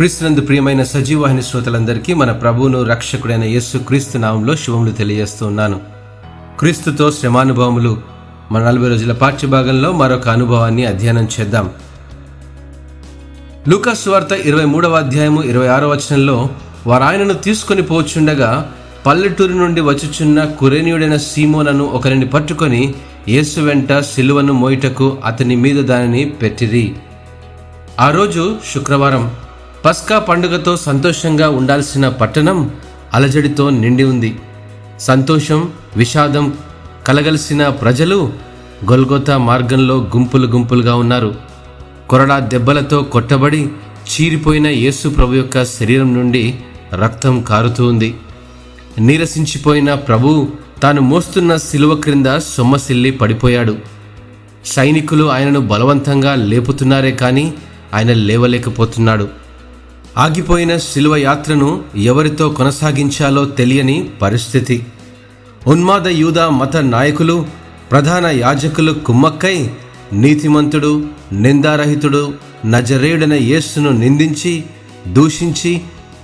క్రీస్తునందు ప్రియమైన సజీవాహిని శ్రోతలందరికీ మన ప్రభువును రక్షకుడైన యేసు క్రీస్తు నామంలో శుభములు తెలియజేస్తూ ఉన్నాను. క్రీస్తుతో శ్రమానుభవములు మన నలభై రోజుల పాఠ్యభాగంలో మరొక అనుభవాన్ని అధ్యయనం చేద్దాం. లూకాస్ వార్త ఇరవై మూడవ అధ్యాయము ఇరవై ఆరో వచనంలో వారు ఆయనను తీసుకుని పోచుండగా పల్లెటూరు నుండి వచ్చుచున్న కురేనియుడైన సీమోనను ఒకరిని పట్టుకొని యేసు వెంట సిలువను మోయిటకు అతని మీద దానిని పెట్టిరి. ఆ రోజు శుక్రవారం పస్కా పండుగతో సంతోషంగా ఉండాల్సిన పట్టణం అలజడితో నిండి ఉంది. సంతోషం విషాదం కలగలిసిన ప్రజలు గొల్గొతా మార్గంలో గుంపులు గుంపులుగా ఉన్నారు. కొరడా దెబ్బలతో కొట్టబడి చీరిపోయిన యేసు ప్రభు యొక్క శరీరం నుండి రక్తం కారుతూ ఉంది. నీరసించిపోయిన ప్రభు తాను మోస్తున్న శిలువ క్రింద సొమ్మసిల్లి పడిపోయాడు. సైనికులు ఆయనను బలవంతంగా లేపుతున్నారే కానీ ఆయన లేవలేకపోతున్నాడు. ఆగిపోయిన శిలువ యాత్రను ఎవరితో కొనసాగించాలో తెలియని పరిస్థితి. ఉన్మాద యూద మత నాయకులు ప్రధాన యాజకులు కుమ్మక్కై నీతిమంతుడు నిందారహితుడు నజరేయుడైన యేస్సును నిందించి దూషించి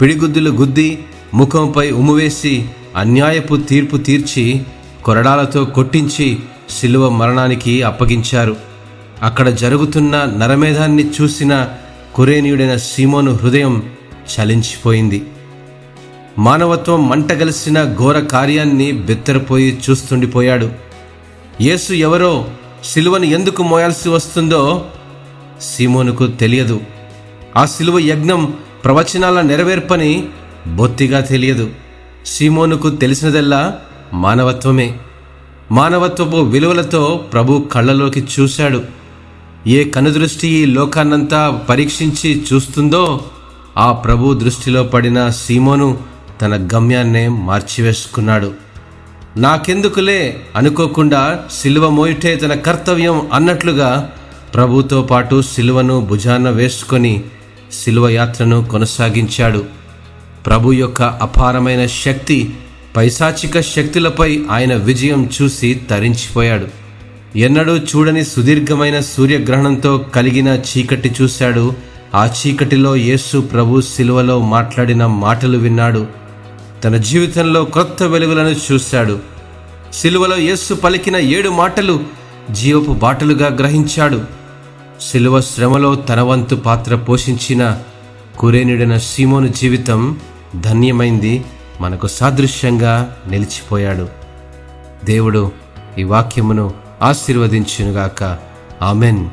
పిడిగుద్దులు గుద్ది ముఖంపై ఉమ్మువేసి అన్యాయపు తీర్పు తీర్చి కొరడాలతో కొట్టించి శిలువ మరణానికి అప్పగించారు. అక్కడ జరుగుతున్న నరమేధాన్ని చూసిన కురేనీయుడైన సీమోను హృదయం చలించిపోయింది. మానవత్వం మంటగలిసిన ఘోర కార్యాన్ని బెత్తరపోయి చూస్తుండిపోయాడు. యేసు ఎవరో సిలువను ఎందుకు మోయాల్సి వస్తుందో సీమోనుకు తెలియదు. ఆ సిలువ యజ్ఞం ప్రవచనాల నెరవేర్పని బొత్తిగా తెలియదు. సీమోనుకు తెలిసినదల్లా మానవత్వమే. మానవత్వపు విలువలతో ప్రభు కళ్ళలోకి చూశాడు. ఏ కనుదృష్టి ఈ లోకాన్నంతా పరీక్షించి చూస్తుందో ఆ ప్రభు దృష్టిలో పడిన సీమోను తన గమ్యాన్నే మార్చివేసుకున్నాడు. నాకెందుకులే అనుకోకుండా సిలువ మోయిటే తన కర్తవ్యం అన్నట్లుగా ప్రభుతో పాటు సిలువను భుజాన వేసుకొని సిలువ యాత్రను కొనసాగించాడు. ప్రభు యొక్క అపారమైన శక్తి పైశాచిక శక్తులపై ఆయన విజయం చూసి తరించిపోయాడు. ఎన్నడూ చూడని సుదీర్ఘమైన సూర్యగ్రహణంతో కలిగిన చీకటి చూశాడు. ఆ చీకటిలో యేసు ప్రభు శిలువలో మాట్లాడిన మాటలు విన్నాడు. తన జీవితంలో కొత్త వెలుగులను చూశాడు. శిలువలో యేసు పలికిన ఏడు మాటలు జీవపు బాటలుగా గ్రహించాడు. శిలువ శ్రమలో తన వంతు పాత్ర పోషించిన కురేనుడైన సీమోను జీవితం ధన్యమైంది. మనకు సాదృశ్యంగా నిలిచిపోయాడు. దేవుడు ఈ వాక్యమును ఆశీర్వదించునుగాక. ఆమెన్.